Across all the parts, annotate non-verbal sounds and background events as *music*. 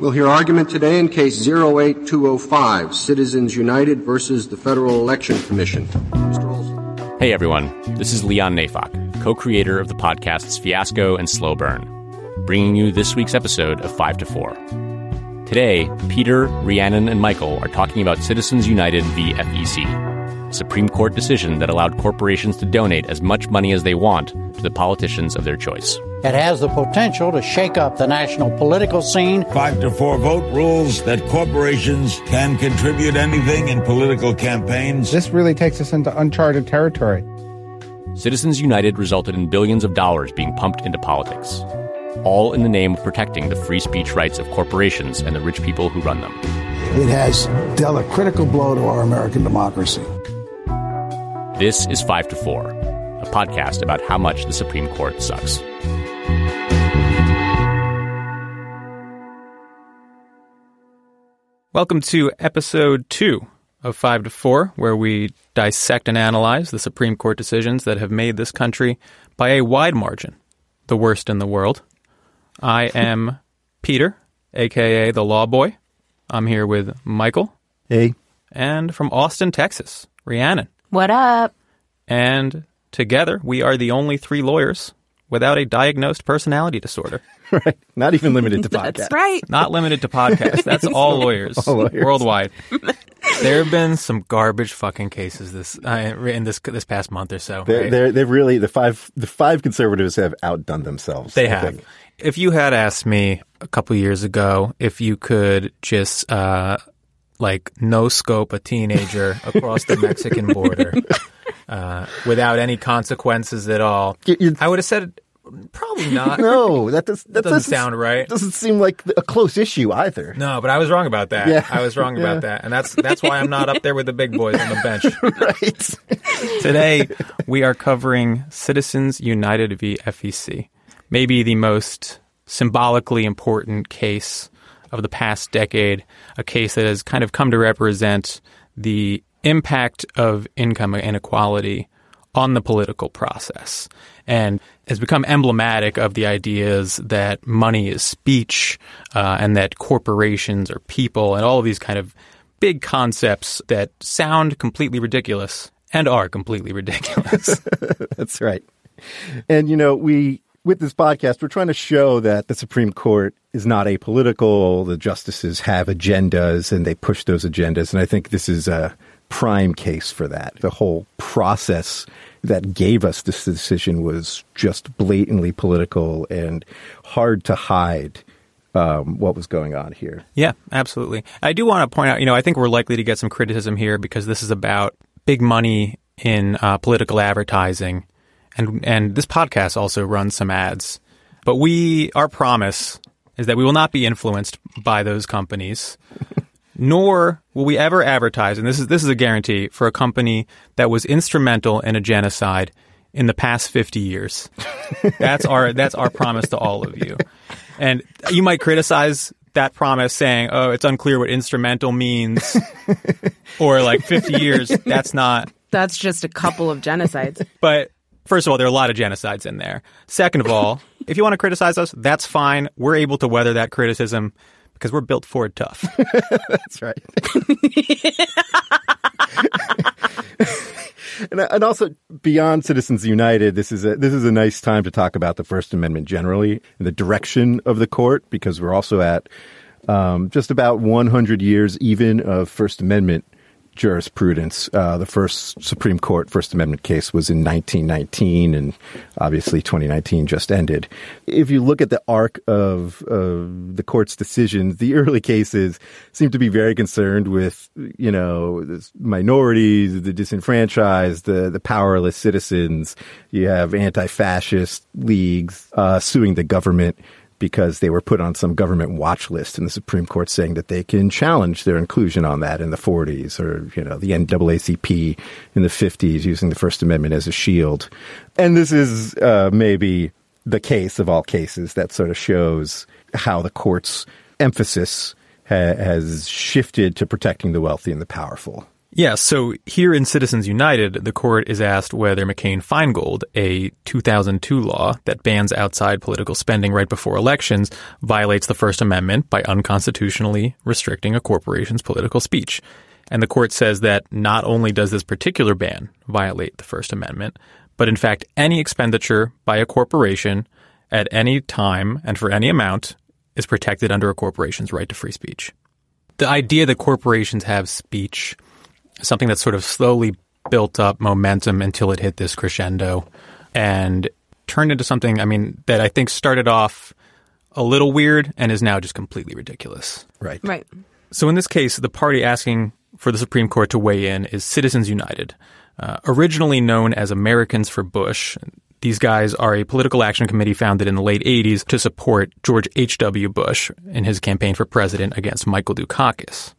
We'll hear argument today in case 08205, Citizens United versus the Federal Election Commission. Hey everyone, this is Leon Neyfakh, co-creator of the podcasts Fiasco and Slow Burn, bringing you this week's episode of 5 to 4. Today, Peter, Rhiannon, and Michael are talking about Citizens United v. FEC, a Supreme Court decision that allowed corporations to donate as much money as they want to the politicians of their choice. It has the potential to shake up the national political scene. Five to four vote rules that corporations can contribute anything in political campaigns. This really takes us into uncharted territory. Citizens United resulted in billions of dollars being pumped into politics, all in the name of protecting the free speech rights of corporations and the rich people who run them. It has dealt a critical blow to our American democracy. This is 5 to 4, a podcast about how much the Supreme Court sucks. Welcome to episode two of 5 to 4, where we dissect and analyze the Supreme Court decisions that have made this country, by a wide margin, the worst in the world. I am *laughs* Peter, aka the Law Boy. I'm here with Michael. Hey. And from Austin, Texas, Rhiannon. What up? And together, we are the only three lawyers without a diagnosed personality disorder. *laughs* right. Not even limited to *laughs* podcasts. That's right. Not limited to podcasts. That's *laughs* all lawyers, All lawyers. worldwide. there have been some garbage fucking cases this uh, in this this past month or so. They're, right? they're, they've really, the five, the five conservatives have outdone themselves. They I have. think. If you had asked me a couple years ago if you could just uh, like no scope a teenager across the Mexican border uh, without any consequences at all, You- you- I would have said probably not. *laughs* No, that, does, that, doesn't sound right. Doesn't seem like a close issue either. No, but I was wrong about that. Yeah. I was wrong *laughs* Yeah. about that, and that's that's why I'm not up there with the big boys on the bench. *laughs* right. Today, we are covering Citizens United v. FEC, maybe the most symbolically important case of the past decade, a case that has kind of come to represent the impact of income inequality on the political process and has become emblematic of the ideas that money is speech uh, and that corporations are people and all of these kind of big concepts that sound completely ridiculous and are completely ridiculous. *laughs* That's right. And, you know, we, with this podcast, we're trying to show that the Supreme Court is not apolitical. The justices have agendas and they push those agendas. And I think this is a prime case for that. The whole process that gave us this decision was just blatantly political and hard to hide um, what was going on here. Yeah, absolutely. I do want to point out, you know, I think we're likely to get some criticism here because this is about big money in uh, political advertising, and and this podcast also runs some ads. But we, our promise is that we will not be influenced by those companies, nor will we ever advertise. And this is this is a guarantee for a company that was instrumental in a genocide in the past fifty years. *laughs* That's our that's our promise to all of you. And you might criticize that promise saying, "Oh, it's unclear what instrumental means," *laughs* or like 50 years. That's not. That's just a couple of genocides. *laughs* But first of all, there are a lot of genocides in there. Second of all, if you want to criticize us, that's fine. We're able to weather that criticism because we're built for it tough. *laughs* That's right. *laughs* and, and also beyond Citizens United, this is a this is a nice time to talk about the First Amendment generally and the direction of the court because we're also at um, just about 100 years even of First Amendment jurisprudence. Uh, the first Supreme Court First Amendment case was in 1919, and obviously 2019 just ended. If you look at the arc of uh, the court's decisions, the early cases seem to be very concerned with, you know, minorities, the disenfranchised, the, the powerless citizens. You have anti-fascist leagues uh, suing the government because they were put on some government watch list and the Supreme Court saying that they can challenge their inclusion on that in the 40s or, you know, the NAACP in the 50s using the First Amendment as a shield. And this is uh, maybe the case of all cases that sort of shows how the court's emphasis ha- has shifted to protecting the wealthy and the powerful. Yeah, so here in Citizens United, the court is asked whether McCain Feingold, a 2002 law that bans outside political spending right before elections, violates the First Amendment by unconstitutionally restricting a corporation's political speech. And the court says that not only does this particular ban violate the First Amendment, but in fact, any expenditure by a corporation at any time and for any amount is protected under a corporation's right to free speech. The idea that corporations have speech something that sort of slowly built up momentum until it hit this crescendo and turned into something, I mean, that I think started off a little weird and is now just completely ridiculous. Right. Right. So in this case, the party asking for the Supreme Court to weigh in is Citizens United, uh, originally known as Americans for Bush. These guys are a political action committee founded in the late 80s to support George H.W. Bush in his campaign for president against Michael Dukakis.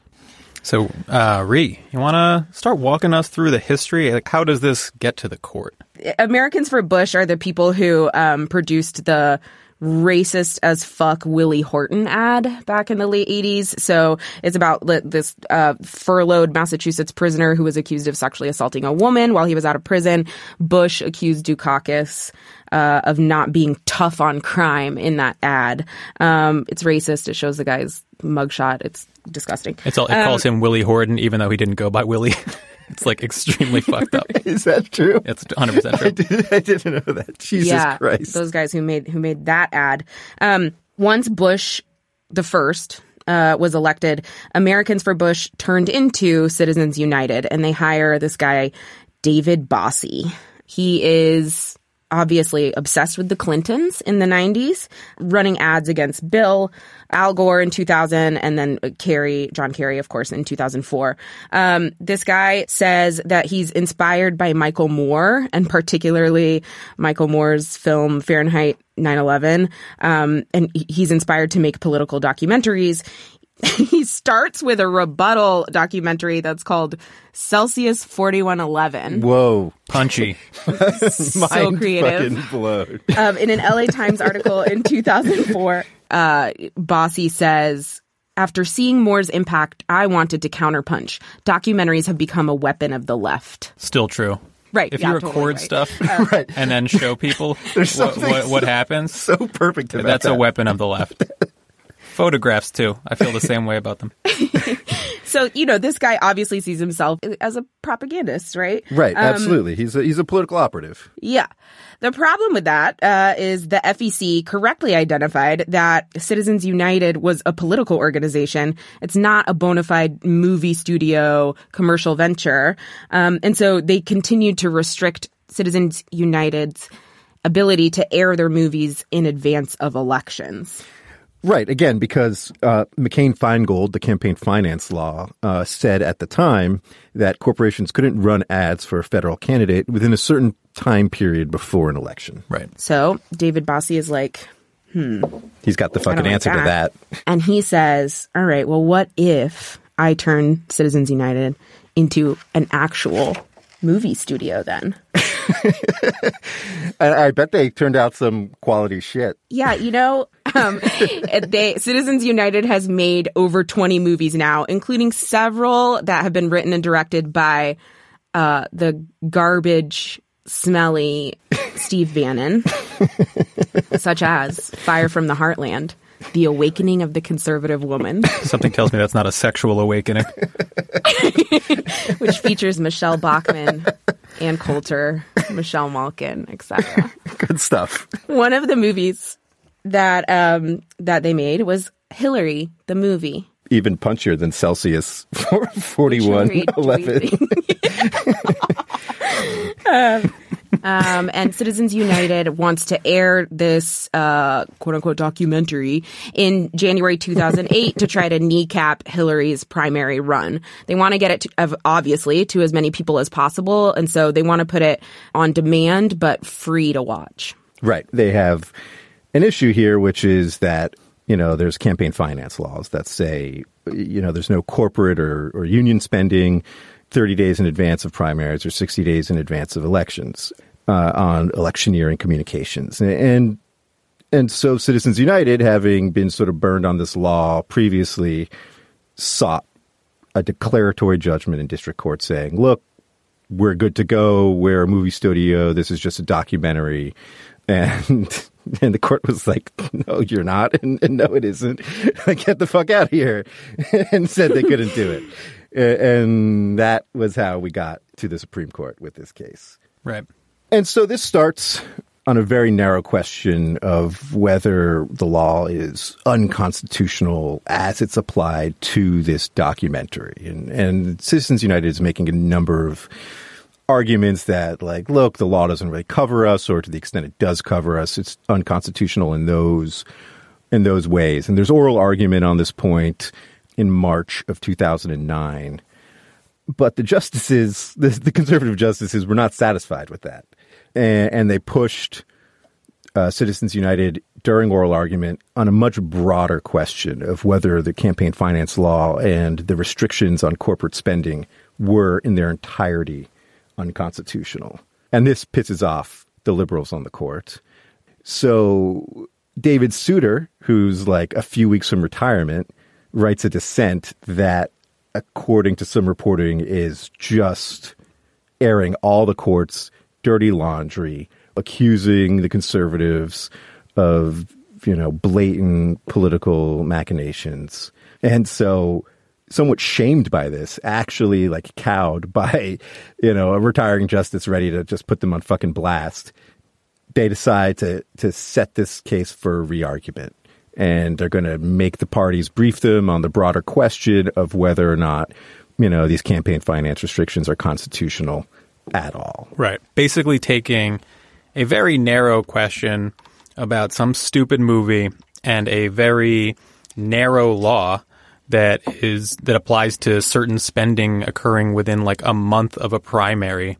So, uh, Ree, you want to start walking us through the history? Like, how does this get to the court? Americans for Bush are the people who um, produced the racist as fuck Willie Horton ad back in the late 80s. So it's about this uh, furloughed Massachusetts prisoner who was accused of sexually assaulting a woman while he was out of prison. Bush accused Dukakis uh, of not being tough on crime in that ad. Um, it's racist. It shows the guy's mugshot. It's disgusting. It's all, it um, calls him Willie Horton, even though he didn't go by Willie. *laughs* it's like extremely fucked up. *laughs* Is that true? It's 100 percent true. *laughs* I, did, I didn't know that. Jesus yeah, Christ! Those guys who made who made that ad. Um, once Bush the first uh, was elected, Americans for Bush turned into Citizens United, and they hire this guy David Bossie. He is obviously obsessed with the Clintons in the 90s, running ads against Bill, Al Gore in 2000, and then Kerry, John Kerry, of course, in 2004. Um, this guy says that he's inspired by Michael Moore, and particularly Michael Moore's film Fahrenheit 9/11. Um, and he's inspired to make political documentaries. *laughs* he starts with a rebuttal documentary that's called Celsius 4111. Whoa. Punchy. *laughs* so creative. Um, in an LA Times article in 2004, uh, Bossie says, after seeing Moore's impact, I wanted to counterpunch. Documentaries have become a weapon of the left. Still true. Right. If yeah, you record totally right. stuff Uh, *laughs* right. and then show *laughs* people *laughs* what, what, what happens, So perfect. About that's that. a weapon of the left. Photographs too. I feel the same way about them. So, you know, this guy obviously sees himself as a propagandist, right? Right. Um, absolutely. He's a, he's a political operative. Yeah. The problem with that uh, is the FEC correctly identified that Citizens United was a political organization. It's not a bona fide movie studio commercial venture. Um, and so they continued to restrict Citizens United's ability to air their movies in advance of elections. Right. Again, because uh, McCain Feingold, the campaign finance law, uh, said at the time that corporations couldn't run ads for a federal candidate within a certain time period before an election. Right. So David Bossie is like, hmm. He's got the fucking like answer to that. that. And he says, All right, well, what if I turn Citizens United into an actual movie studio then? *laughs* *laughs* I, I bet they turned out some quality shit. Yeah, you know, um, *laughs* they Citizens United has made over 20 movies now, including several that have been written and directed by uh, the garbage smelly Steve Bannon, *laughs* such as Fire from the Heartland, The Awakening of the Conservative Woman, Something tells me that's not a sexual awakening. *laughs* which features Michele Bachmann, Ann Coulter, Michelle Malkin, etc. *laughs* Good stuff. One of the movies that um, that they made was Hillary, the movie. Even punchier than Celsius *laughs* 41 Agreed, 11. Um, and Citizens United wants to air this uh, quote unquote documentary in January 2008 to try to kneecap Hillary's primary run. They want to get it to, obviously to as many people as possible, and so they want to put it on demand but free to watch. Right. They have an issue here, which is that, you know, there's campaign finance laws that say, you know, there's no corporate or, or union spending 30 days in advance of primaries or 60 days in advance of elections uh, on electioneering communications. And, and so Citizens United, having been sort of burned on this law previously, sought a declaratory judgment in district court saying, look, we're good to go. We're a movie studio. This is just a documentary. And *laughs* and the court was like, no, you're not. *laughs* And, and no, it isn't. *laughs* Get the fuck out of here. and said they couldn't do it. And that was how we got to the Supreme Court with this case. Right. And so this starts on a very narrow question of whether the law is unconstitutional as it's applied to this documentary. And, and Citizens United is making a number of arguments that, like, look, the law doesn't really cover us, or to the extent it does cover us, it's unconstitutional in those in those ways. And there's oral argument on this point in March of 2009. But the justices, *laughs* the, the conservative justices, were not satisfied with that and, and they pushed uh, Citizens United during oral argument on a much broader question of whether the campaign finance law and the restrictions on corporate spending were in their entirety unconstitutional. And this pisses off the liberals on the court. So David Souter, who's like a few weeks from retirement, writes a dissent that, according to some reporting, is just airing all the court's dirty laundry, accusing the conservatives of, you know, blatant political machinations. And so somewhat shamed by this, actually like cowed *laughs* by, you know, a retiring justice ready to just put them on fucking blast. They decide to to set this case for re-argument. And they're going to make the parties brief them on the broader question of whether or not, you know, these campaign finance restrictions are constitutional at all. Right. Basically taking a very narrow question about some stupid movie and a very narrow law that is that applies to certain spending occurring within like a month of a primary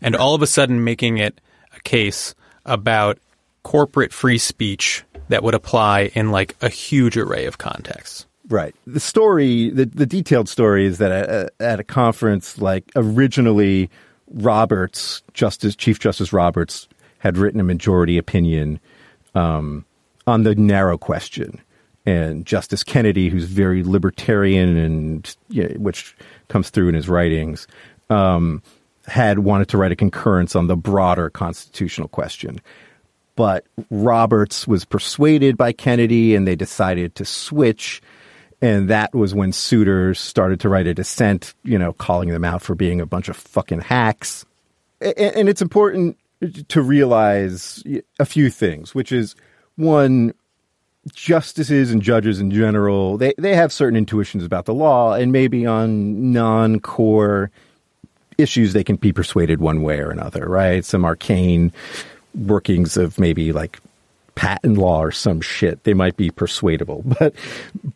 and all of a sudden making it a case about corporate free speech that would apply in like a huge array of contexts. Right. The story, the, the detailed story is that at, at a conference, like originally Roberts, Justice Chief Justice Roberts, had written a majority opinion um, on the narrow question, and Justice Kennedy, who's very libertarian and you know, which comes through in his writings, um, had wanted to write a concurrence on the broader constitutional question. But Roberts was persuaded by Kennedy, and they decided to switch and that was when Souter started to write a dissent, you know, calling them out for being a bunch of fucking hacks. And it's important to realize a few things, which is one, justices and judges in general, they, they have certain intuitions about the law, and maybe on non core issues, they can be persuaded one way or another, right? Some arcane workings of maybe like patent law or some shit, they might be persuadable. *laughs* But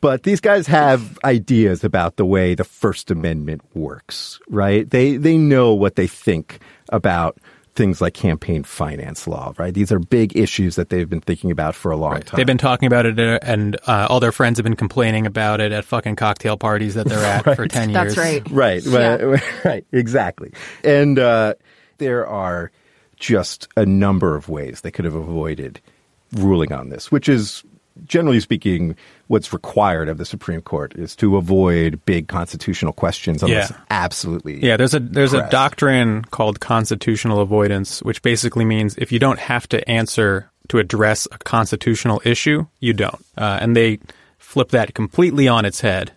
but these guys have ideas about the way the First Amendment works, right? They they know what they think about things like campaign finance law, right? These are big issues that they've been thinking about for a long right. time. They've been talking about it, uh, and uh, all their friends have been complaining about it at fucking cocktail parties that they're at *laughs* right. for 10 years. That's right. Right, Yeah. *laughs* right, exactly. And uh, there are just a number of ways they could have avoided ruling on this, which is generally speaking what's required of the Supreme Court is to avoid big constitutional questions unless Yeah. absolutely Yeah, there's a there's a doctrine called constitutional avoidance, which basically means if you don't have to answer to address a constitutional issue, you don't. Uh, and they flip that completely on its head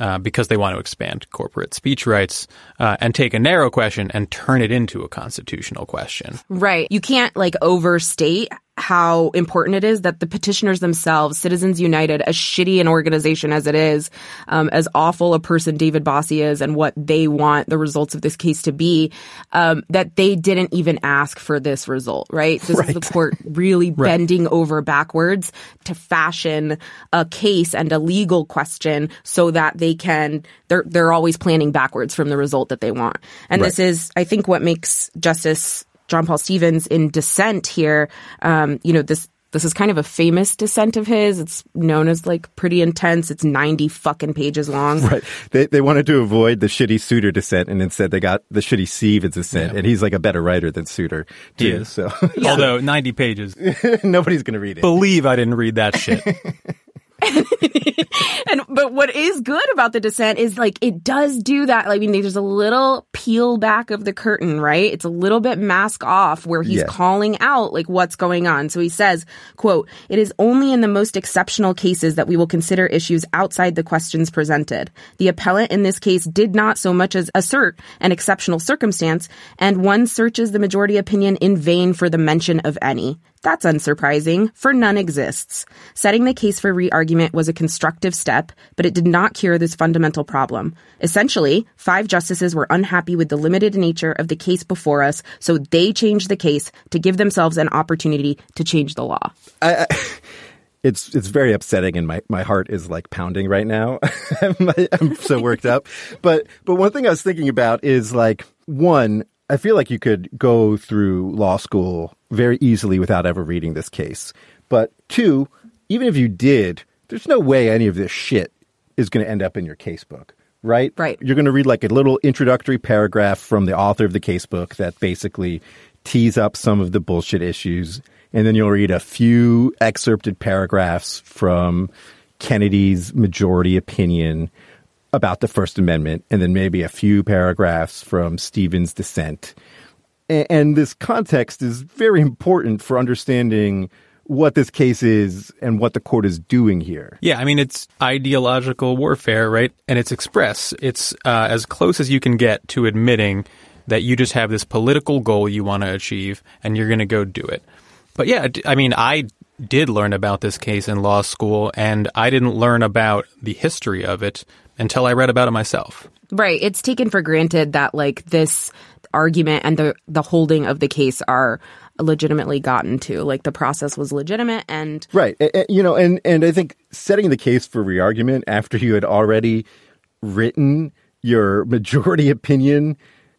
uh, because they want to expand corporate speech rights uh, and take a narrow question and turn it into a constitutional question. Right. You can't like overstate how important it is that the petitioners themselves, Citizens United, as shitty an organization as it is, um, as awful a person David Bossie is, and what they want the results of this case to be, um, that they didn't even ask for this result. Right. This is the court really *laughs* bending over backwards to fashion a case and a legal question so that they can. They're they're always planning backwards from the result that they want, and this is, I think, what makes Justice John Paul Stevens in dissent here. Um, you know, this this is kind of a famous dissent of his. It's known as like pretty intense. It's ninety fucking pages long. *laughs* Right. They they wanted to avoid the shitty Souter dissent, and instead they got the shitty Stevens dissent, and he's like a better writer than Souter. Too, He is. So *laughs* Although 90 pages. *laughs* nobody's going to read it. Believe I didn't read that shit. *laughs* and but what is good about the dissent is like it does do that. I mean, there's a little peel back of the curtain, right? It's a little bit mask off where he's Yes. calling out like what's going on. So he says, "quote It is only in the most exceptional cases that we will consider issues outside the questions presented. The appellant in this case did not so much as assert an exceptional circumstance, and one searches the majority opinion in vain for the mention of any." That's unsurprising, for none exists. Setting the case for re-argument was a constructive step, but it did not cure this fundamental problem. Essentially, five justices were unhappy with the limited nature of the case before us, so they changed the case to give themselves an opportunity to change the law. *laughs* it's it's very upsetting and my, my heart is like pounding right now *laughs* I'm, I'm so worked up but but one thing i was thinking about is like one i feel like you could go through law school very easily without ever reading this case but two even if you did there's no way any of this shit is going to end up in your casebook right Right. you're going to read like a little introductory paragraph from the author of the casebook that basically tees up some of the bullshit issues. And then you'll read a few excerpted paragraphs from Kennedy's majority opinion about the First Amendment, and then maybe a few paragraphs from Stevens' dissent. And this context is very important for understanding what this case is and what the court is doing here. Yeah, I mean it's ideological warfare, right? And it's express. It's uh, as close as you can get to admitting that you just have this political goal you want to achieve, and you're going to go do it. But yeah, I mean, I did learn about this case in law school, and I didn't learn about the history of it until I read about it myself. Right. It's taken for granted that like this argument and the the holding of the case are legitimately gotten to. Like the process was legitimate and Right. A- a- You know, and, and I think setting the case for re-argument after you had already written your majority *laughs* opinion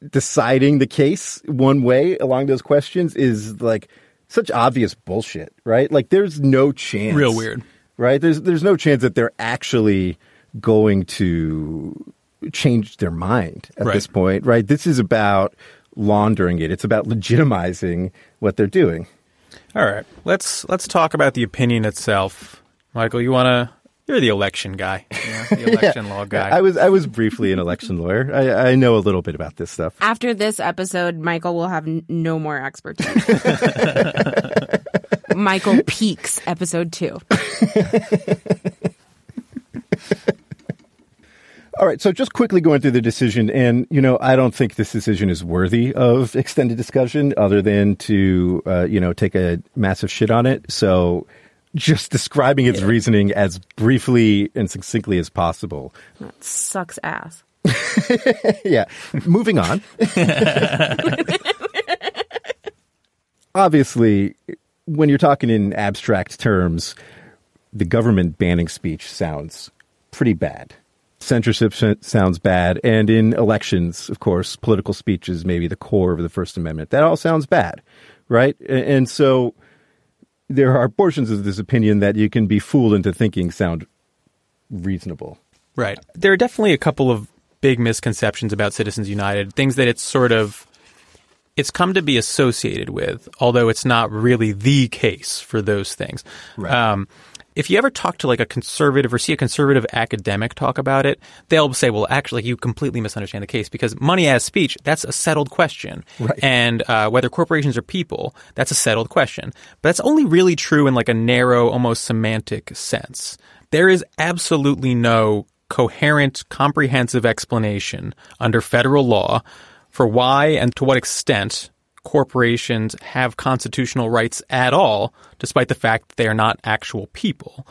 deciding the case one way along those questions is like such obvious bullshit, right? Like there's no chance. Real weird. Right? There's there's no chance that they're actually going to change their mind at Right. this point, right? This is about laundering it. It's about legitimizing what they're doing. All right, let's let's talk about the opinion itself. Michael, you want to? You're the election guy, *laughs* you know, the election law guy. I was I was briefly an election lawyer. I, I know a little bit about this stuff. after this episode Michael will have n- no more expertise. *laughs* Michael peaks episode 2. *laughs* All right, so just quickly going through the decision, and you know, I don't think this decision is worthy of extended discussion, other than to uh, you know take a massive shit on it. So, just *laughs* describing its reasoning as briefly and succinctly as possible. That sucks ass. *laughs* yeah. Moving on. *laughs* Obviously, when you're talking in abstract terms, the government banning speech sounds pretty bad. Censorship sounds bad. And in elections, of course, political speech is maybe the core of the First Amendment. That all sounds bad, right? And so there are portions of this opinion that you can be fooled into thinking sound reasonable. Right. There are definitely a couple of big misconceptions about Citizens United, things that it's sort of it's come to be associated with, although it's not really the case for those things. Right. Um, if you ever talk to like a conservative or see a conservative academic talk about it, they'll say, "Well, actually, you completely misunderstand the case because money as speech that's a settled question, Right. and uh, whether corporations are people that's a settled question. But that's only really true in like a narrow, almost semantic sense. There is absolutely no coherent, comprehensive explanation under federal law for why and to what extent corporations have constitutional rights at all, despite the fact that they are not actual people.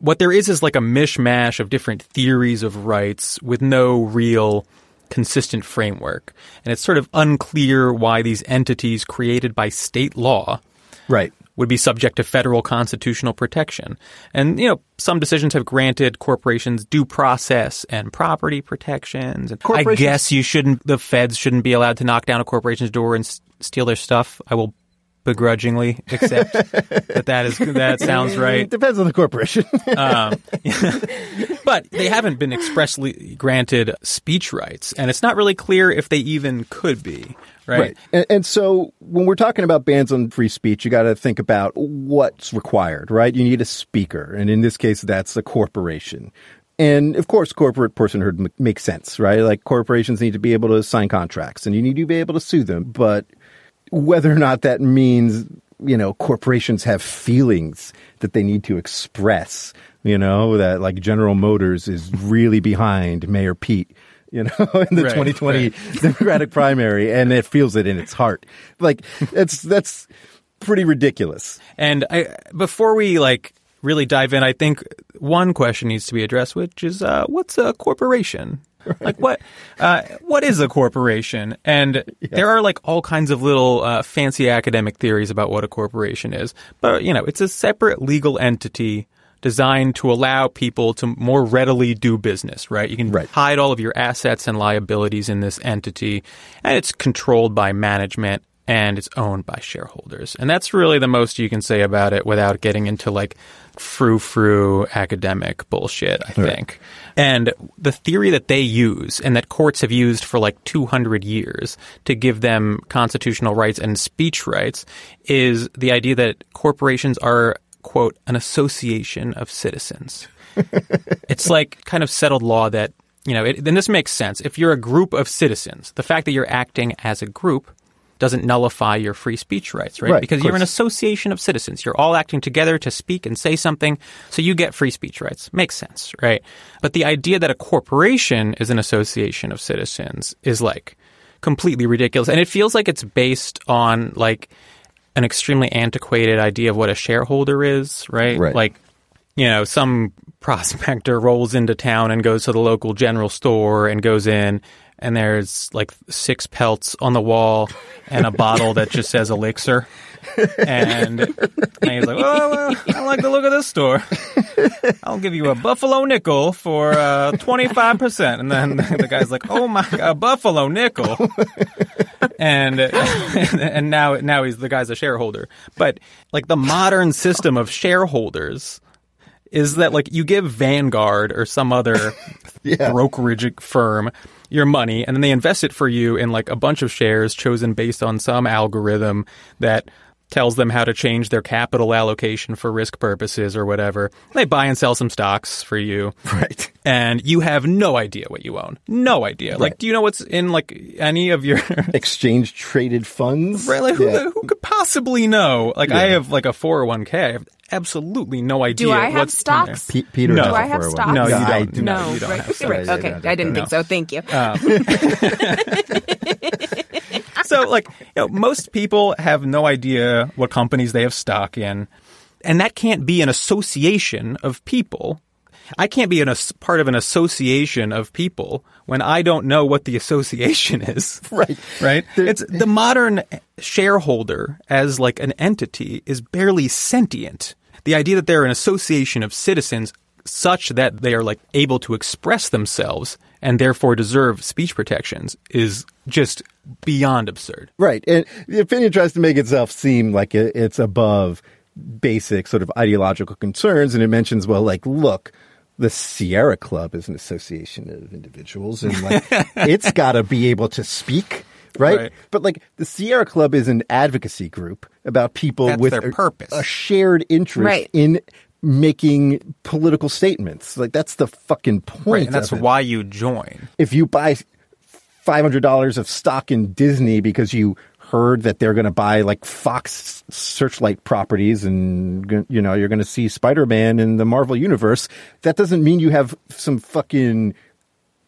What there is is like a mishmash of different theories of rights with no real consistent framework. And it's sort of unclear why these entities created by state law Right. would be subject to federal constitutional protection. And, you know, some decisions have granted corporations due process and property protections. And I guess you shouldn't, the feds shouldn't be allowed to knock down a corporation's door and steal their stuff. I will begrudgingly accept that that is, that sounds It *laughs* right. depends on the corporation. *laughs* Um, *laughs* but they haven't been expressly granted speech rights, and it's not really clear if they even could be. right? And, and so when we're talking about bans on free speech, you got to think about what's required, right? You need a speaker. And in this case, that's a corporation. And of course, corporate personhood m- makes sense, right? Like corporations need to be able to sign contracts and you need to be able to sue them. But whether or not that means, you know, corporations have feelings that they need to express, you know, that like General Motors is really behind Mayor Pete. You know, *laughs* in the Right, 2020 *laughs* Democratic primary, and it feels it in its heart. Like it's that's pretty ridiculous. And I, before we like really dive in, I think one question needs to be addressed, which is uh, what's a corporation? *laughs* Like what? Uh, what is a corporation? And there are like all kinds of little uh, fancy academic theories about what a corporation is, but you know, it's a separate legal entity designed to allow people to more readily do business. Right? You can Right. hide all of your assets and liabilities in this entity, and it's controlled by management and it's owned by shareholders. And that's really the most you can say about it without getting into like frou frou academic bullshit, I think. And the theory that they use and that courts have used for like 200 years to give them constitutional rights and speech rights is the idea that corporations are, quote, an association of citizens *laughs* it's like kind of settled law that you know it, then this makes sense if you're a group of citizens the fact that you're acting as a group doesn't nullify your free speech rights right, Right, because you're an association of citizens. You're all acting together to speak and say something so you get free speech rights. Makes sense right? But the idea that a corporation is an association of citizens is like completely ridiculous. And it feels like it's based on like an extremely antiquated idea of what a shareholder is right? Right. like you know, some *laughs* prospector rolls into town and goes to the local general store and goes in and there's like six pelts on the wall and a bottle that just says elixir. And, and he's like, oh, well, I like the look of this store. I'll give you a buffalo nickel for uh, 25%. And then *laughs* the guy's like, oh my, a buffalo nickel. And, *laughs* and now, now he's the guy's a shareholder. But like the modern system of shareholders is that like you give Vanguard or some other *laughs* brokerage firm your money and then they invest it for you in like a bunch of shares chosen based on some algorithm that tells them how to change their capital allocation for risk purposes or whatever. They buy and sell some stocks for you. *laughs* Right. And you have no idea what you own. No idea. Like do you know what's in like any of your *laughs* Exchange traded funds. Right, like who, Yeah. who could possibly know? Like I have like a 401k. I have absolutely no idea Do I have what's in there. stocks? Pe- Peter No. has Do a I have stocks? Oh no, you don't. do No, not. you don't right, have right. stocks. Okay, I didn't think so. Thank you. Oh. *laughs* so like you know, most people have no idea what companies they have stock in and that can't be an association of people. I can't be an, as- part of an association of people when i don't know what the association *laughs* is. Right. right? It's the modern shareholder as like an entity is barely sentient. The idea that they're an association of citizens such that they are like able to express themselves and therefore deserve speech protections is just beyond absurd Right. And the opinion tries to make itself seem like it's above basic sort of ideological concerns. And it mentions, well, like, look, the Sierra Club is an association of individuals and like *laughs* it's got to be able to speak. Right? Right. But like the Sierra Club is an advocacy group about people That's with their a, purpose. a shared interest Right. in making political statements. Like that's the fucking point. right and that's why you join if you buy five hundred dollars of stock in Disney because you heard that they're going to buy like Fox Searchlight properties and you know you're going to see Spider Man in the Marvel universe, that doesn't mean you have some fucking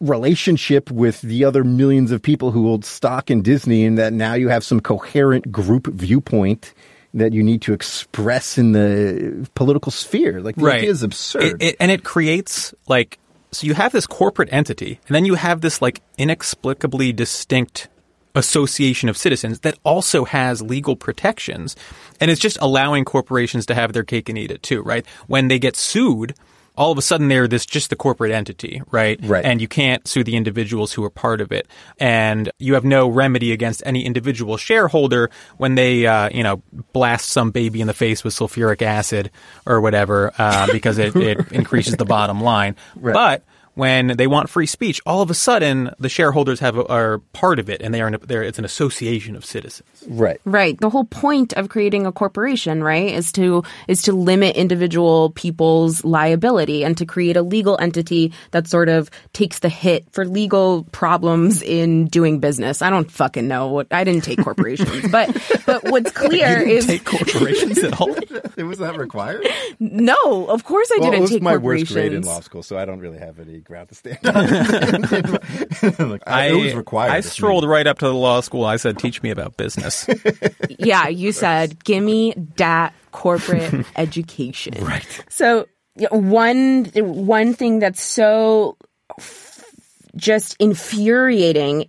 relationship with the other millions of people who hold stock in Disney and that now you have some coherent group viewpoint that you need to express in the political sphere. Like the idea is absurd. It- it- and it creates like so you have this corporate entity, and then you have this like inexplicably distinct association of citizens that also has legal protections, and it's just allowing corporations to have their cake and eat it too, right? When they get sued. All of a sudden, they're this just the corporate entity, right? Right. And you can't sue the individuals who are part of it, and you have no remedy against any individual shareholder when they, uh, you know, blast some baby in the face with sulfuric acid or whatever, uh, because it, it *laughs* increases the bottom line. But when they want free speech, all of a sudden the shareholders have are part of it, and they are in it's an association of citizens. Right. Right. The whole point of creating a corporation, right, is to is to limit individual people's liability and to create a legal entity that sort of takes the hit for legal problems in doing business. I don't fucking know what I didn't take corporations, but but what's *laughs* clear is Take corporations at all. *laughs* was that required? no, of course I well, didn't it was take my corporations. worst grade in law school, so I don't really have any ground to stand on. Like, *laughs* I, it was required. I of me. strolled right up to the law school. I said, "Teach me about business." *laughs* yeah, you said, give me that corporate *laughs* education. Right. So one one thing that's so just infuriating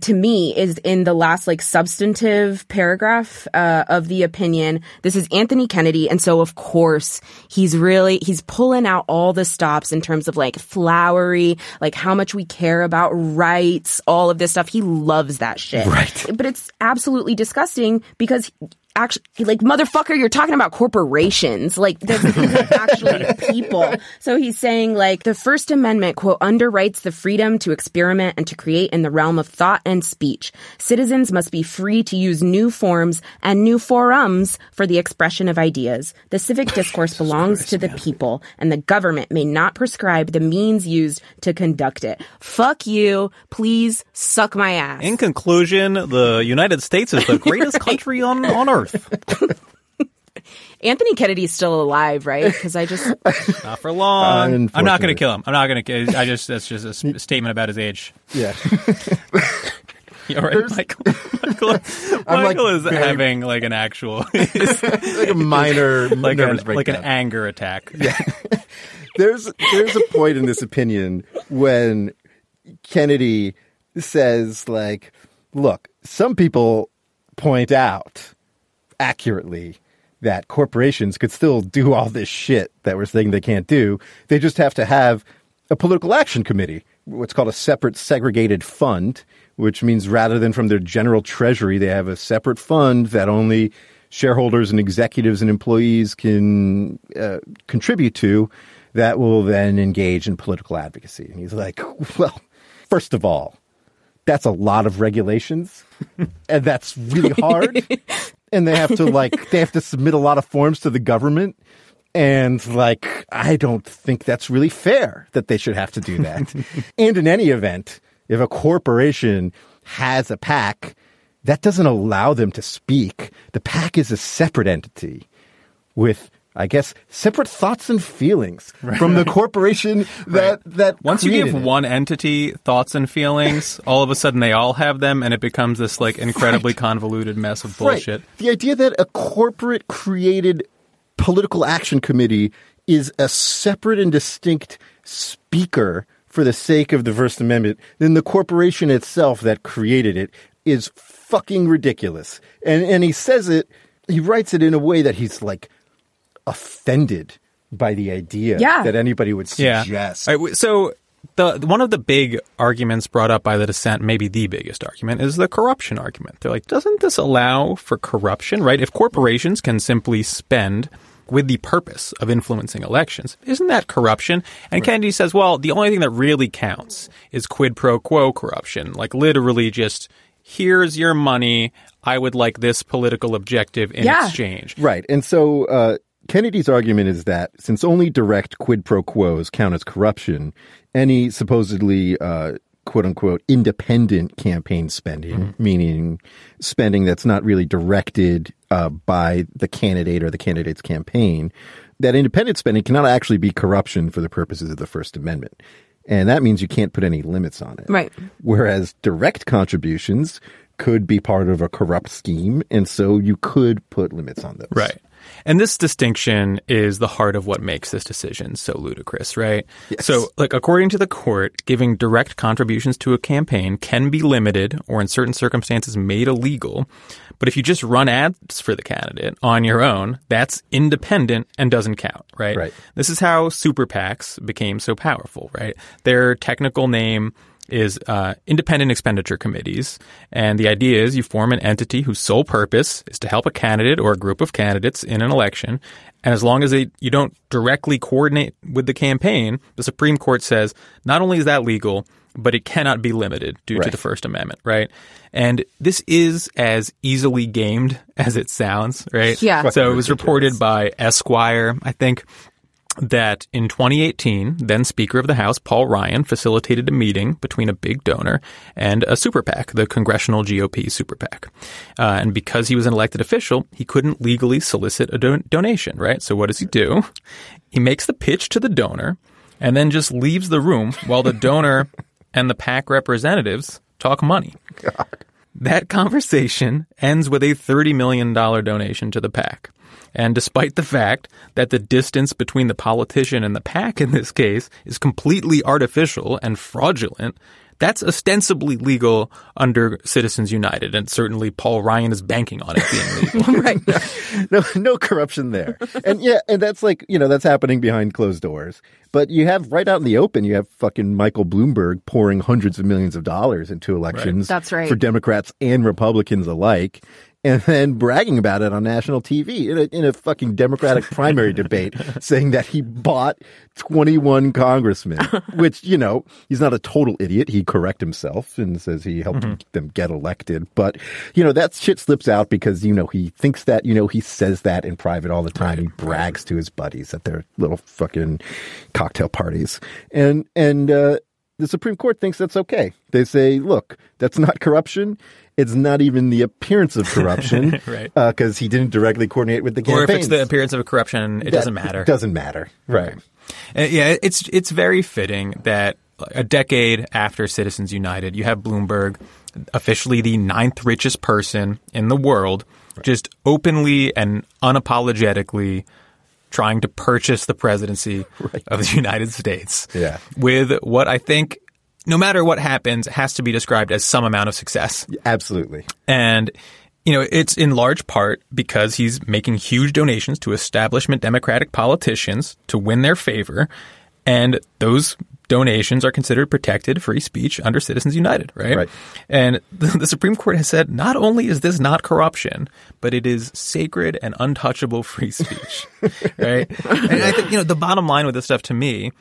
to me is in the last like substantive paragraph uh, of the opinion. This is Anthony Kennedy, and so of course he's really he's pulling out all the stops in terms of like flowery, like how much we care about rights, all of this stuff. He loves that shit. Right. But it's absolutely disgusting because actually like motherfucker you're talking about corporations. Like this *laughs* actually people. So he's saying like the first amendment quote underwrites the freedom to experiment and to create in the realm of thought and speech. Citizens must be free to use new forms and new forums for the expression of ideas. The civic *laughs* discourse belongs to the people and the government may not prescribe the means used to conduct it. Fuck you. Please suck my ass. In conclusion, the United States is the *laughs* greatest country on, on earth. *laughs* Anthony Kennedy's still alive, right? Because I just *laughs* Not for long. I'm not going to kill him. I'm not going to. Kill I just that's just a s- statement about his age. Yeah. *laughs* You all right, Michael? Michael, I'm, like, is very- having like an actual, like a minor like, nervous an, like an anger attack. Yeah. there's there's a point in this opinion when Kennedy says like, look, some people point out accurately that corporations could still do all this shit that we're saying they can't do. They just have to have a political action committee, what's called a separate segregated fund, which means rather than from their general treasury, they have a separate fund that only shareholders and executives and employees can uh, contribute to that will then engage in political advocacy. And he's like, *laughs* well, first of all, that's a lot of regulations *laughs* and that's really hard *laughs* and they have to *laughs* like they have to submit a lot of forms to the government. And like i don't think that's really fair that they should have to do that. *laughs* And in any event if a corporation has a PAC that doesn't allow them to speak. The PAC is a separate entity with I guess separate thoughts and feelings from the corporation that that Once you give it. one entity thoughts and feelings, *laughs* all of a sudden they all have them, and it becomes this like incredibly convoluted mess of bullshit. Right. The idea that a corporate created political action committee is a separate and distinct speaker for the sake of the First Amendment than the corporation itself that created it is fucking ridiculous. And and he says it, he writes it in a way that he's like offended by the idea Yeah. that anybody would Yeah. suggest. All right, w- so the one of the big arguments brought up by the dissent, maybe the biggest argument, is the corruption argument. They're like, doesn't this allow for corruption, right? If corporations can simply spend with the purpose of influencing elections, isn't that corruption? And Kennedy says, well, the only thing that really counts is quid pro quo corruption, like literally just here's your money. I would like this political objective in Yeah. exchange. Right. And so uh, Kennedy's argument is that since only direct quid pro quos count as corruption, any supposedly uh, quote unquote independent campaign spending, meaning spending that's not really directed uh, by the candidate or the candidate's campaign, that independent spending cannot actually be corruption for the purposes of the First Amendment. And that means you can't put any limits on it. Right. Whereas direct contributions could be part of a corrupt scheme, and so you could put limits on those. Right. And this distinction is the heart of what makes this decision so ludicrous, right? So, like, according to the court, giving direct contributions to a campaign can be limited or in certain circumstances made illegal. But if you just run ads for the candidate on your own, that's independent and doesn't count, right? Right. This is how super PACs became so powerful, right? Their technical name is uh, independent expenditure committees. And the idea is you form an entity whose sole purpose is to help a candidate or a group of candidates in an election. And as long as they, you don't directly coordinate with the campaign, the Supreme Court says not only is that legal, but it cannot be limited due Right. to the First Amendment, right? And this is as easily gamed *laughs* as it sounds, right? Yeah. So it was reported by Esquire, I think, that in 2018, then Speaker of the House Paul Ryan facilitated a meeting between a big donor and a super PAC, the Congressional GOP super PAC. Uh, and because he was an elected official, he couldn't legally solicit a don- donation, right? So what does he do? He makes the pitch to the donor and then just leaves the room while the donor *laughs* and the PAC representatives talk money. That conversation ends with a $30 million donation to the PAC. And despite the fact that the distance between the politician and the PAC in this case is completely artificial and fraudulent, that's ostensibly legal under Citizens United. And certainly Paul Ryan is banking on it being legal. *laughs* right. *laughs* no, no corruption there. And yeah, and that's like, you know, that's happening behind closed doors. But you have right out in the open, you have fucking Michael Bloomberg pouring hundreds of millions of dollars into elections. That's right. For Democrats and Republicans alike. And then bragging about it on national TV in a, in a fucking Democratic primary *laughs* debate, saying that he bought 21 congressmen, *laughs* which, you know, he's not a total idiot. He correct himself and says he helped them get elected. But, you know, that shit slips out because, you know, he thinks that, you know, he says that in private all the time. he brags to his buddies at their little fucking cocktail parties. And, and, uh, the Supreme Court thinks that's okay. They say, look, that's not corruption. It's not even the appearance of corruption. *laughs* Right. Because he didn't directly coordinate with the campaign. or if it's the appearance of corruption, it That doesn't matter. It doesn't matter. Right. Uh, yeah, it's it's very fitting that a decade after Citizens United, you have Bloomberg, officially the ninth richest person in the world, just openly and unapologetically trying to purchase the presidency *laughs* of the United States. Yeah. With what I think, no matter what happens, has to be described as some amount of success. Absolutely. And, you know, it's in large part because he's making huge donations to establishment Democratic politicians to win their favor. And those donations are considered protected free speech under Citizens United, right? Right. And the, the Supreme Court has said not only is this not corruption, but it is sacred and untouchable free speech, *laughs* right? And I think, you know, the bottom line with this stuff to me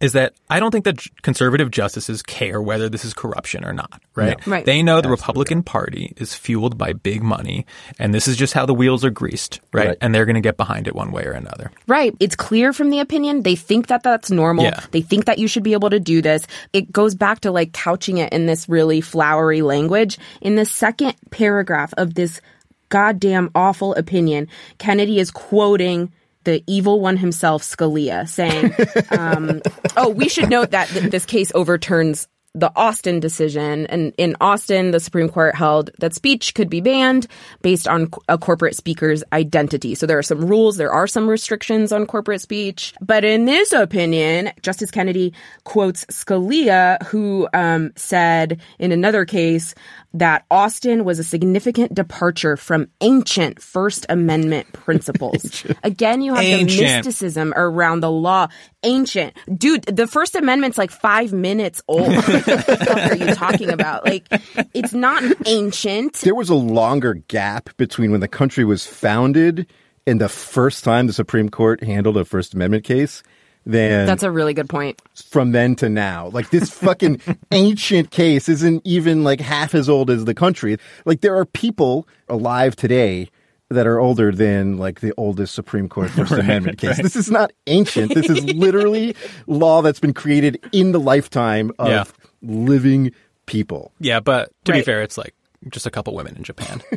is that I don't think that conservative justices care whether this is corruption or not, right? No. Right. They know the Republican Party is fueled by big money, and this is just how the wheels are greased, right? Right. And they're going to get behind it one way or another. Right. It's clear from the opinion. They think that that's normal. Yeah. They think that you should be able to do this. It goes back to like couching it in this really flowery language. In the second paragraph of this goddamn awful opinion, Kennedy is quoting the evil one himself, Scalia, saying, *laughs* um, "Oh, we should note that th- this case overturns." The Austin decision. And in Austin, the Supreme Court held that speech could be banned based on a corporate speaker's identity. So there are some rules, there are some restrictions on corporate speech. But in this opinion, Justice Kennedy quotes Scalia, who um, said in another case that Austin was a significant departure from ancient First Amendment principles. *laughs* Again, you have the mysticism around the law. Ancient. Dude, the First Amendment's like five minutes old. *laughs* what the fuck are you talking about? Like, it's not ancient. There was a longer gap between when the country was founded and the first time the Supreme Court handled a First Amendment case than That's a really good point. from then to now. Like this fucking *laughs* ancient case isn't even like half as old as the country. Like there are people alive today that are older than like the oldest Supreme Court First *laughs* Amendment case. This is not ancient. This is literally *laughs* law that's been created in the lifetime of Yeah. living people. Yeah, but to be fair, it's like just a couple women in Japan. *laughs*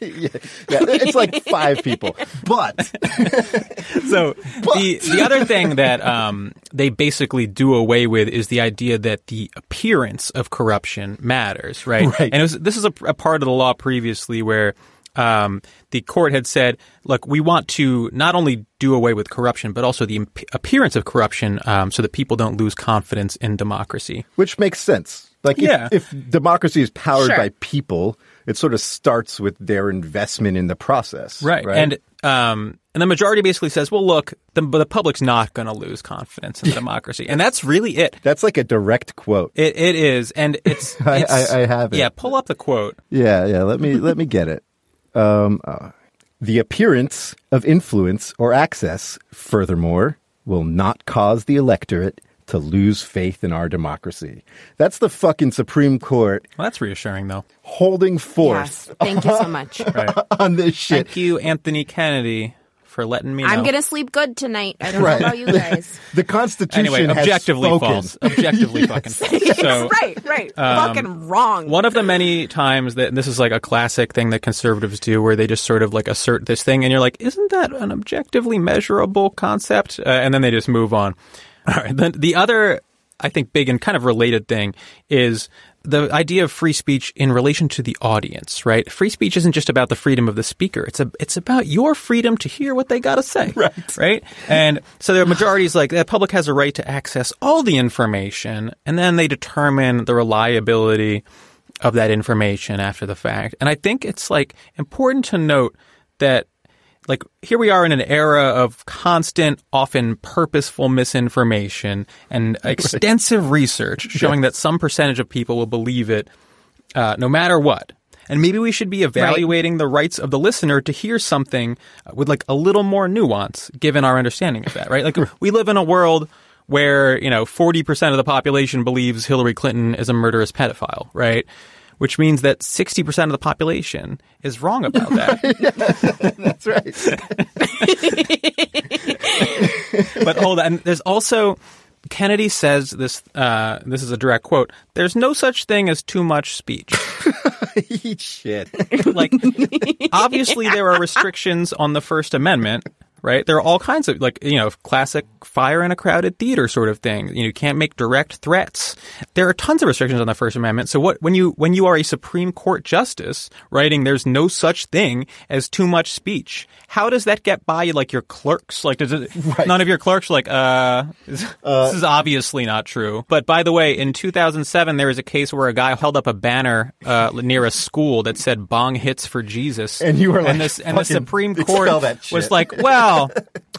Yeah, it's like five people. But *laughs* so the the other thing that um, they basically do away with is the idea that the appearance of corruption matters, right? Right. And it was, this is a, a part of the law previously where um, the court had said, "Look, we want to not only do away with corruption, but also the imp- appearance of corruption, um, so that people don't lose confidence in democracy." which makes sense. Like if, Yeah. if democracy is powered Sure. by people, it sort of starts with their investment in the process. Right. right? And Um, and the majority basically says, well, look, the, the public's not going to lose confidence in *laughs* democracy. And that's really it. That's like a direct quote. It, it is. And it's, *laughs* I- it's- I- I have it. Yeah, pull up the quote. Yeah, yeah. Let me let me get it. Um, uh, the appearance of influence or access, furthermore, will not cause the electorate to lose faith in our democracy. That's the fucking Supreme Court Well, that's reassuring, though. holding force. Yes. Thank you so much. *laughs* on this shit. Thank you, Anthony Kennedy, for letting me know. I'm gonna sleep good tonight. I don't Right. know about you guys. *laughs* The Constitution Anyway, has objectively spoken. false. Objectively *laughs* fucking false. So, right, right. Fucking wrong. One of the many times that and this is like a classic thing that conservatives do, where they just sort of like assert this thing, and you're like, "Isn't that an objectively measurable concept?" Uh, and then they just move on. All right. Then the other, I think, big and kind of related thing is the idea of free speech in relation to the audience. Right? Free speech isn't just about the freedom of the speaker; it's a it's about your freedom to hear what they got to say. Right. Right. And so the majority is like the public has a right to access all the information, and then they determine the reliability of that information after the fact. And I think it's like important to note that like here we are in an era of constant, often purposeful misinformation and *laughs* extensive research showing that some percentage of people will believe it uh, no matter what. And maybe we should be evaluating the rights of the listener to hear something with like a little more nuance given our understanding of that, right? Like we live in a world where, you know, 40% of the population believes Hillary Clinton is a murderous pedophile, right? Which means that 60% of the population is wrong about that. *laughs* That's right. *laughs* but hold on. There's also Kennedy says this. Uh, this is a direct quote. There's no such thing as too much speech. Eat *laughs* shit. like, obviously, there are restrictions on the First Amendment. Right, there are all kinds of like you know classic fire in a crowded theater sort of thing. You know, you can't make direct threats. There are tons of restrictions on the First Amendment. So what when you when you are a Supreme Court justice writing, there's no such thing as too much speech. How does that get by like your clerks? Like, does it, *laughs* none of your clerks are like, uh, this is obviously not true. But by the way, in 2007, there was a case where a guy held up a banner uh, near a school that said "Bong hits for Jesus," And you were like, and, this, and the Supreme *laughs* Court was like, well,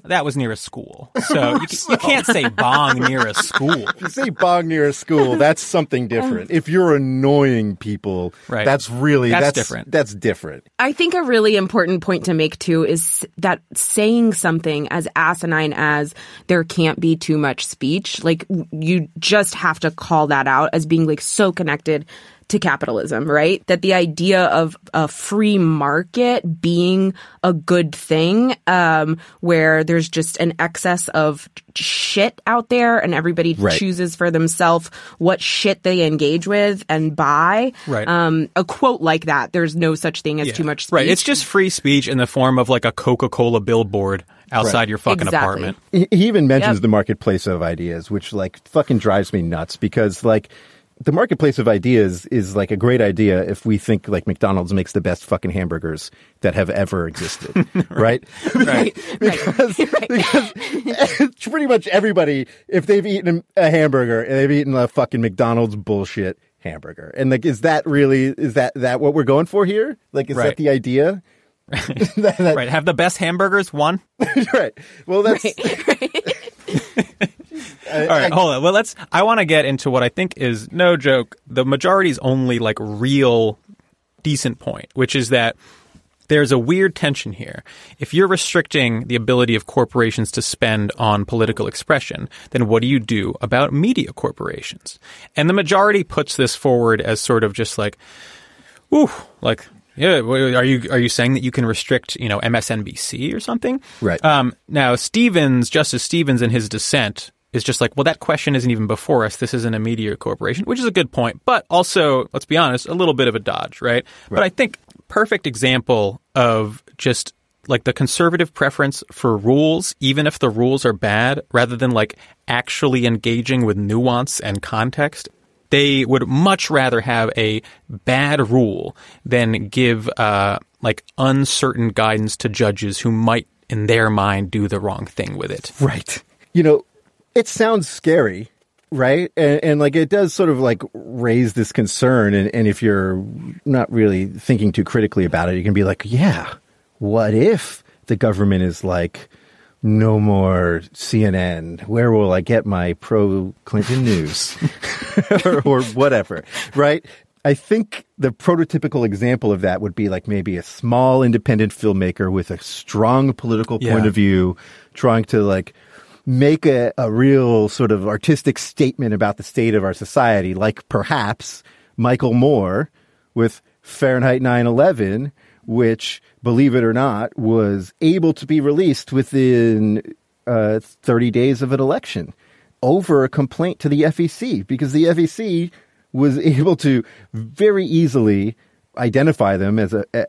that was near a school, so you, *laughs* you can't say "bong" near a school. If you say bong near a school, that's something different. Oh. If you're annoying people, Right. that's really That's that's, different. That's different. I think a really important point to make too is that saying something as asinine as there can't be too much speech, like you just have to call that out as being like so connected to capitalism, right? That the idea of a free market being a good thing, um, where there's just an excess of shit out there and everybody Right. chooses for themselves what shit they engage with and buy. Right. Um, a quote like that, there's no such thing as too much speech. Right. It's just free speech in the form of like a Coca Cola billboard outside Right. your fucking Exactly. apartment. He he even mentions Yep. the marketplace of ideas, which like fucking drives me nuts because like the marketplace of ideas is like a great idea if we think like McDonald's makes the best fucking hamburgers that have ever existed, *laughs* right? right. *laughs* because, *laughs* because pretty much everybody, if they've eaten a hamburger and they've eaten a fucking McDonald's bullshit hamburger, and like, is that really is that that what we're going for here? Like, is Right. that the idea? That- that- Right. Have the best hamburgers won? right. Well, that's All right, hold on. Well, let's. I want to get into what I think is no joke. The majority's only like real decent point, which is that there's a weird tension here. If you're restricting the ability of corporations to spend on political expression, then what do you do about media corporations? And the majority puts this forward as sort of just like, ooh, like. Yeah, are you are you saying that you can restrict, you know, MSNBC or something? Right. Um, now, Stevens, Justice Stevens, in his dissent, is just like, well, that question isn't even before us. This isn't a media corporation, which is a good point, but also, let's be honest, a little bit of a dodge, right? But I think perfect example of just like the conservative preference for rules, even if the rules are bad, rather than like actually engaging with nuance and context. They would much rather have a bad rule than give uh, like uncertain guidance to judges who might, in their mind, do the wrong thing with it. Right. You know, it sounds scary, right? And, and like it does sort of like raise this concern. And, and if you're not really thinking too critically about it, you can be like, yeah, what if the government is like, no more CNN. Where will I get my pro Clinton news? *laughs* or, or whatever, right? I think the prototypical example of that would be like maybe a small independent filmmaker with a strong political point Yeah. of view trying to like make a, a real sort of artistic statement about the state of our society, like perhaps Michael Moore with Fahrenheit 9/11, which, believe it or not, was able to be released within uh, 30 days of an election over a complaint to the FEC because the FEC was *laughs* able to very easily identify them as a, a,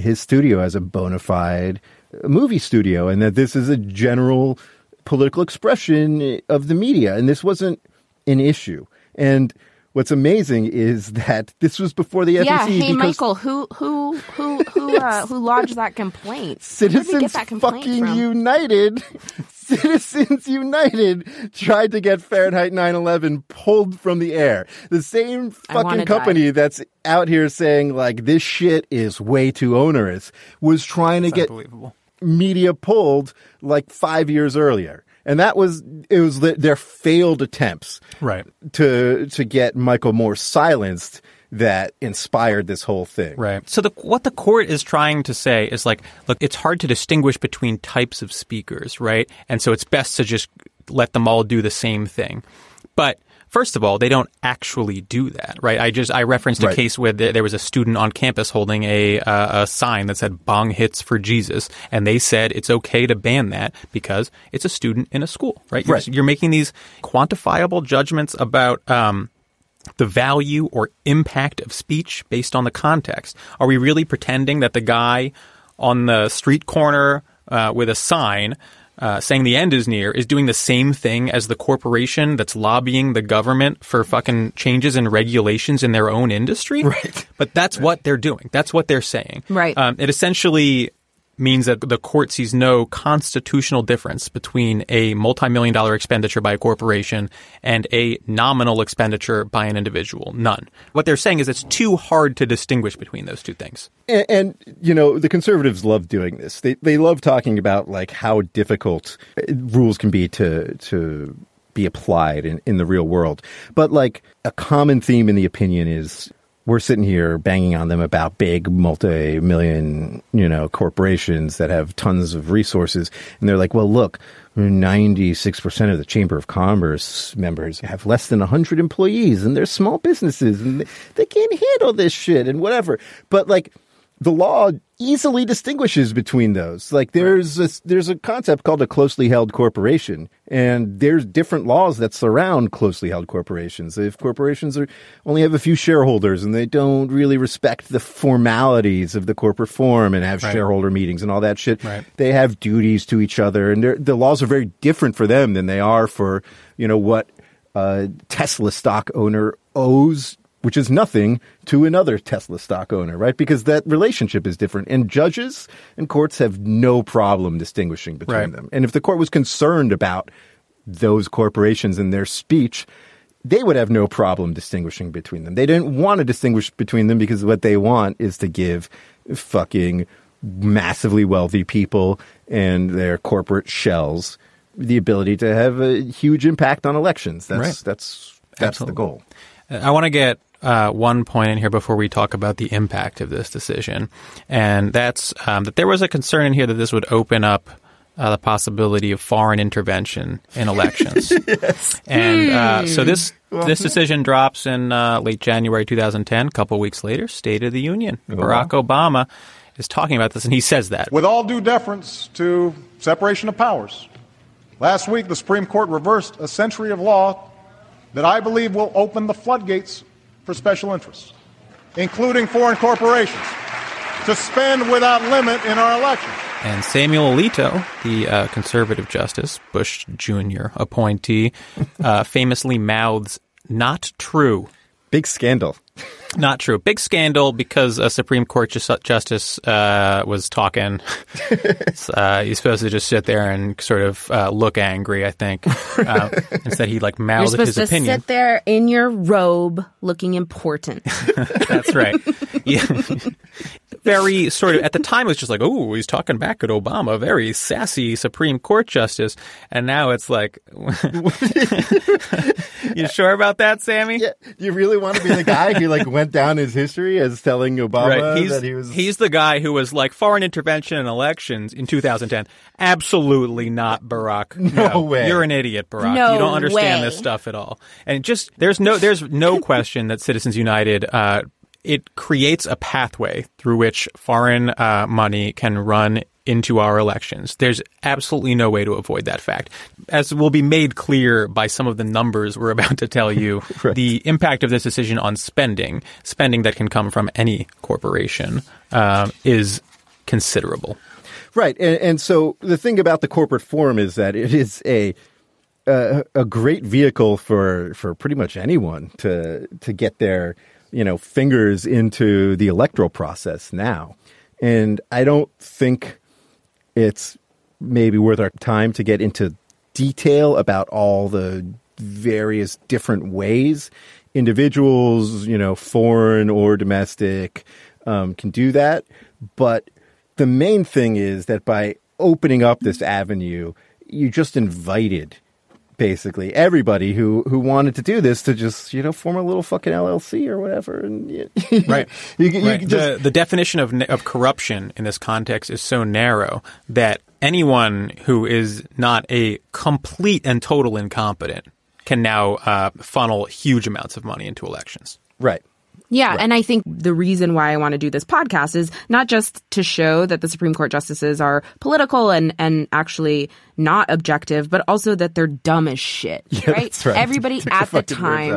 his studio as a bona fide movie studio and that this is a general political expression of the media and this wasn't an issue and what's amazing is *laughs* that this was before the Yeah, hey Michael, who who who who uh, who lodged that complaint? Where did Citizens get that complaint fucking from? United, *laughs* Citizens United tried to get Fahrenheit 9/11 pulled from the air. The same fucking company that's out here saying like this shit is way too onerous was trying to get unbelievable. Media pulled like 5 years earlier. And that was it was the, their failed attempts Right. to to get Michael Moore silenced that inspired this whole thing. Right. So the, what the court is trying to say is like, look, it's hard to distinguish between types of speakers, right? And so it's best to just let them all do the same thing. But first of all, they don't actually do that, right? I just I referenced a Right. case where there, there was a student on campus holding a uh, a sign that said "Bong hits for Jesus," and they said it's okay to ban that because it's a student in a school, right? You're, Right. you're making these quantifiable judgments about. Um, the value or impact of speech based on the context? Are we really pretending that the guy on the street corner uh, with a sign uh, saying the end is near is doing the same thing as the corporation that's lobbying the government for fucking changes in regulations in their own industry? Right. But that's what they're doing. That's what they're saying. Right. Um, it essentially means that the court sees no constitutional difference between a multi-million dollar expenditure by a corporation and a nominal expenditure by an individual. None. What they're saying is it's too hard to distinguish between those two things. And, and you know the conservatives love doing this. They they love talking about like how difficult uh, rules can be to to be applied in, in the real world. But like a common theme in the opinion is we're sitting here banging on them about big multi-million, you know, corporations that have tons of resources. And they're like, well, look, 96% of the Chamber of Commerce members have less than 100 employees and they're small businesses and they, can't handle this shit and whatever. But like, the law easily distinguishes between those. Like there's a, there's a concept called a closely held corporation, and there's different laws that surround closely held corporations. If corporations are only have a few shareholders and they don't really respect the formalities of the corporate form and have Right. shareholder meetings and all that shit, Right. they have duties to each other, and the laws are very different for them than they are for you know what a Tesla stock owner owes, which is nothing, to another Tesla stock owner, right? Because that relationship is different. And judges and courts have no problem distinguishing between Right. them. And if the court was concerned about those corporations and their speech, they would have no problem distinguishing between them. They didn't want to distinguish between them because what they want is to give fucking massively wealthy people and their corporate shells the ability to have a huge impact on elections. That's Right. that's that's the goal. Uh, I want to get uh, one point in here before we talk about the impact of this decision, and that's um, that there was a concern in here that this would open up uh, the possibility of foreign intervention in elections. *laughs* And uh, so this this decision drops in uh, late January 2010. A couple weeks later, State of the Union. Barack Obama is talking about this, and he says that. With all due deference to separation of powers, last week the Supreme Court reversed a century of law that I believe will open the floodgates for special interests, including foreign corporations, to spend without limit in our elections. And Samuel Alito, the uh, conservative justice, Bush Jr. appointee, uh, *laughs* famously mouths, not true. Big scandal. Not true. Big scandal because a Supreme Court ju- justice uh, was talking. *laughs* uh, he's supposed to just sit there and sort of uh, look angry, I think. *laughs* Uh, instead, he like You're mouthed supposed his to opinion. sit there in your robe looking important. *laughs* That's right. Yeah. Very sort of at the time it was just like, oh, he's talking back at Obama, very sassy Supreme Court justice, and now it's like, *laughs* you sure about that, Sammy? Yeah, you really want to be the guy who like went down his history as telling Obama Right. He's, that he was he's the guy who was like foreign intervention in elections in 2010. Absolutely not, Barack. *laughs* No way. You're an idiot, Barack. No you don't understand way. this stuff at all. And just there's no there's no question that Citizens United uh, it creates a pathway through which foreign uh, money can run into our elections. There's absolutely no way to avoid that fact. As will be made clear by some of the numbers we're *laughs* about to tell you, *laughs* the impact of this decision on spending, spending that can come from any corporation, um, is considerable. Right, and, and so the thing about the corporate forum is that it is a a, a great vehicle for for pretty much anyone to to get their you know fingers into the electoral process now, and I don't think it's maybe worth our time to get into detail about all the various different ways individuals, you know, foreign or domestic, um, can do that. But the main thing is that by opening up this avenue, you just invited basically everybody who who wanted to do this to just you know form a little fucking LLC or whatever, and *laughs* you, Right. you, you Right. can just the, the definition of, of corruption in this context is so narrow that anyone who is not a complete and total incompetent can now uh, funnel huge amounts of money into elections. right. Yeah, and I think the reason why I want to do this podcast is not just to show that the Supreme Court justices are political and and actually not objective, but also that they're dumb as shit. *laughs* right? That's right. Everybody at the words out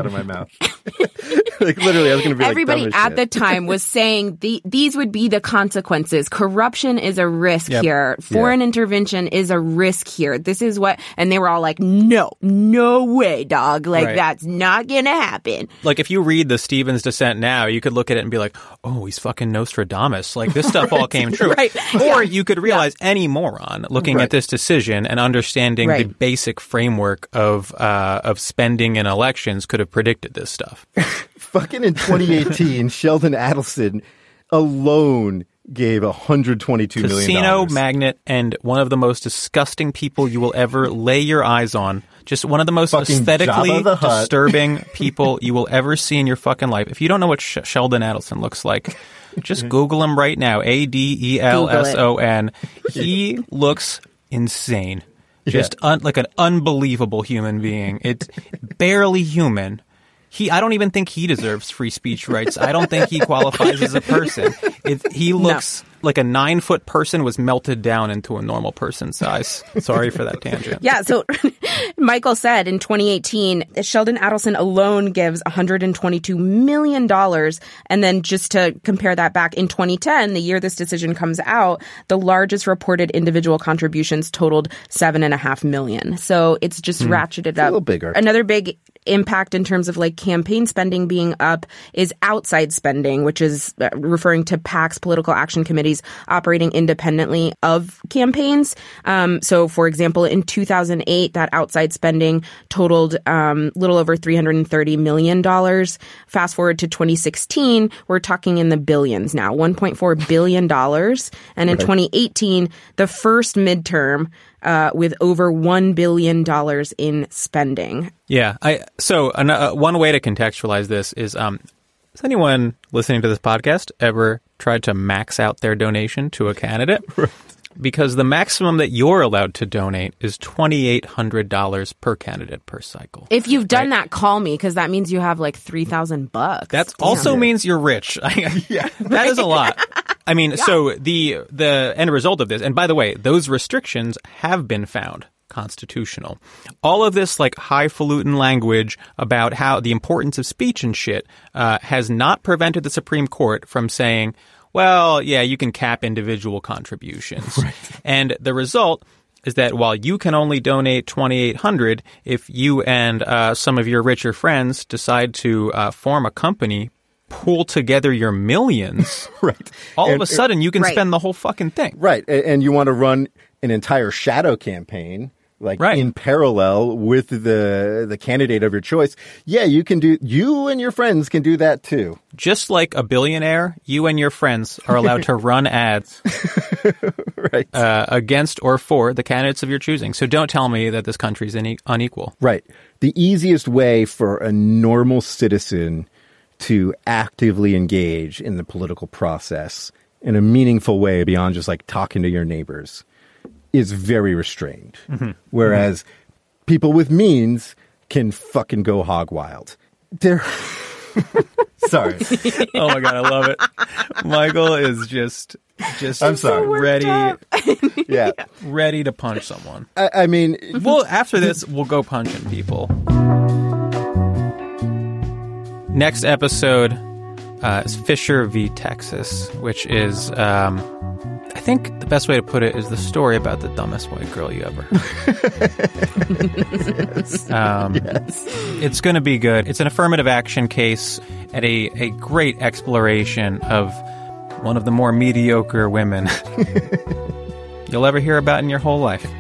of time my mouth. *laughs* like literally, I was going to be Everybody like, at the time was *laughs* saying the, these would be the consequences. Corruption is a risk Yep. here. Foreign intervention is a risk here. This is what, and they were all like, no, no way, dog. Like Right. that's not gonna happen. Like if you read the Stevens dissent now, you could look at it and be like, "Oh, he's fucking Nostradamus." Like this stuff all came true. Right. Or you could realize any moron looking Right. at this decision and understanding the basic framework of uh, of spending in elections could have predicted this stuff. *laughs* Fucking in 2018, *laughs* Sheldon Adelson alone gave 122 million Casino dollars. magnet and one of the most disgusting people you will ever lay your eyes on. Just one of the most Fucking aesthetically the disturbing *laughs* people you will ever see in your fucking life. If you don't know what Sh- Sheldon Adelson looks like, just Google him right now. A D E L S O N. He looks insane. Just un- like an unbelievable human being. It's *laughs* barely human. He, I don't even think he deserves free speech rights. I don't think he qualifies as a person. It, he looks like a nine foot person was melted down into a normal person size. Sorry for that tangent. Yeah, so *laughs* Michael said in 2018, Sheldon Adelson alone gives $122 million. And then just to compare that back, in 2010, the year this decision comes out, the largest reported individual contributions totaled 7.5 million. So it's just ratcheted up. Hmm. little bigger. Another big impact in terms of like campaign spending being up is outside spending, which is uh, referring to PACs, political action committees operating independently of campaigns. Um, so, for example, in 2008, that outside spending totaled um, little over 330 million dollars. Fast forward to 2016, we're talking in the billions now, 1.4 billion dollars, and in 2018, the first midterm. Uh, with over one billion dollars in spending, Yeah. I so an, uh, one way to contextualize this is um, has anyone listening to this podcast ever tried to max out their donation to a candidate? *laughs* Because the maximum that you're allowed to donate is twenty eight hundred dollars per candidate per cycle. If you've done that, call me because that means you have like three thousand bucks. That also means you're rich. *laughs* *laughs* yeah, that is a lot. I mean, so the the end result of this, and by the way, those restrictions have been found constitutional. All of this like highfalutin language about how the importance of speech and shit uh, has not prevented the Supreme Court from saying, "Well, yeah, you can cap individual contributions," *laughs* and the result is that while you can only donate 2800 if you and uh, some of your richer friends decide to uh, form a company pool together your millions *laughs* Right. all And- of a sudden you can Right. spend the whole fucking thing Right, a- and you want to run an entire shadow campaign, like Right. in parallel with the the candidate of your choice. Yeah, you can do. You and your friends can do that too. just like a billionaire, you and your friends are allowed to *laughs* run ads right. uh, against or for the candidates of your choosing. So don't tell me that this country is ine- unequal. Right. The easiest way for a normal citizen to actively engage in the political process in a meaningful way beyond just like talking to your neighbors is very restrained. Mm-hmm. Mm-hmm. Whereas people with means can fucking go hog wild. They're *laughs* sorry. Oh my god, I love it. Michael is just just I'm sorry. ready *laughs* Yeah. ready to punch someone. I, I mean, Well, after this, we'll go punching people. Next episode uh, is Fisher v. Texas, which is, um, I think the best way to put it is the story about the dumbest white girl you ever heard. *laughs* um, It's going to be good. It's an affirmative action case and a, a great exploration of one of the more mediocre women *laughs* you'll ever hear about in your whole life. *laughs*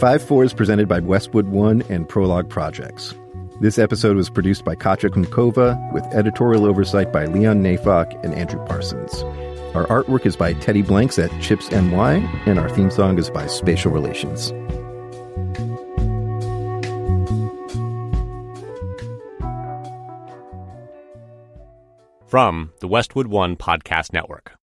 5 4 is presented by Westwood One and Prologue Projects. This episode was produced by Katja Kunkova with editorial oversight by Leon Neyfakh and Andrew Parsons. Our artwork is by Teddy Blanks at Chips NY, and our theme song is by Spatial Relations. From the Westwood One Podcast Network.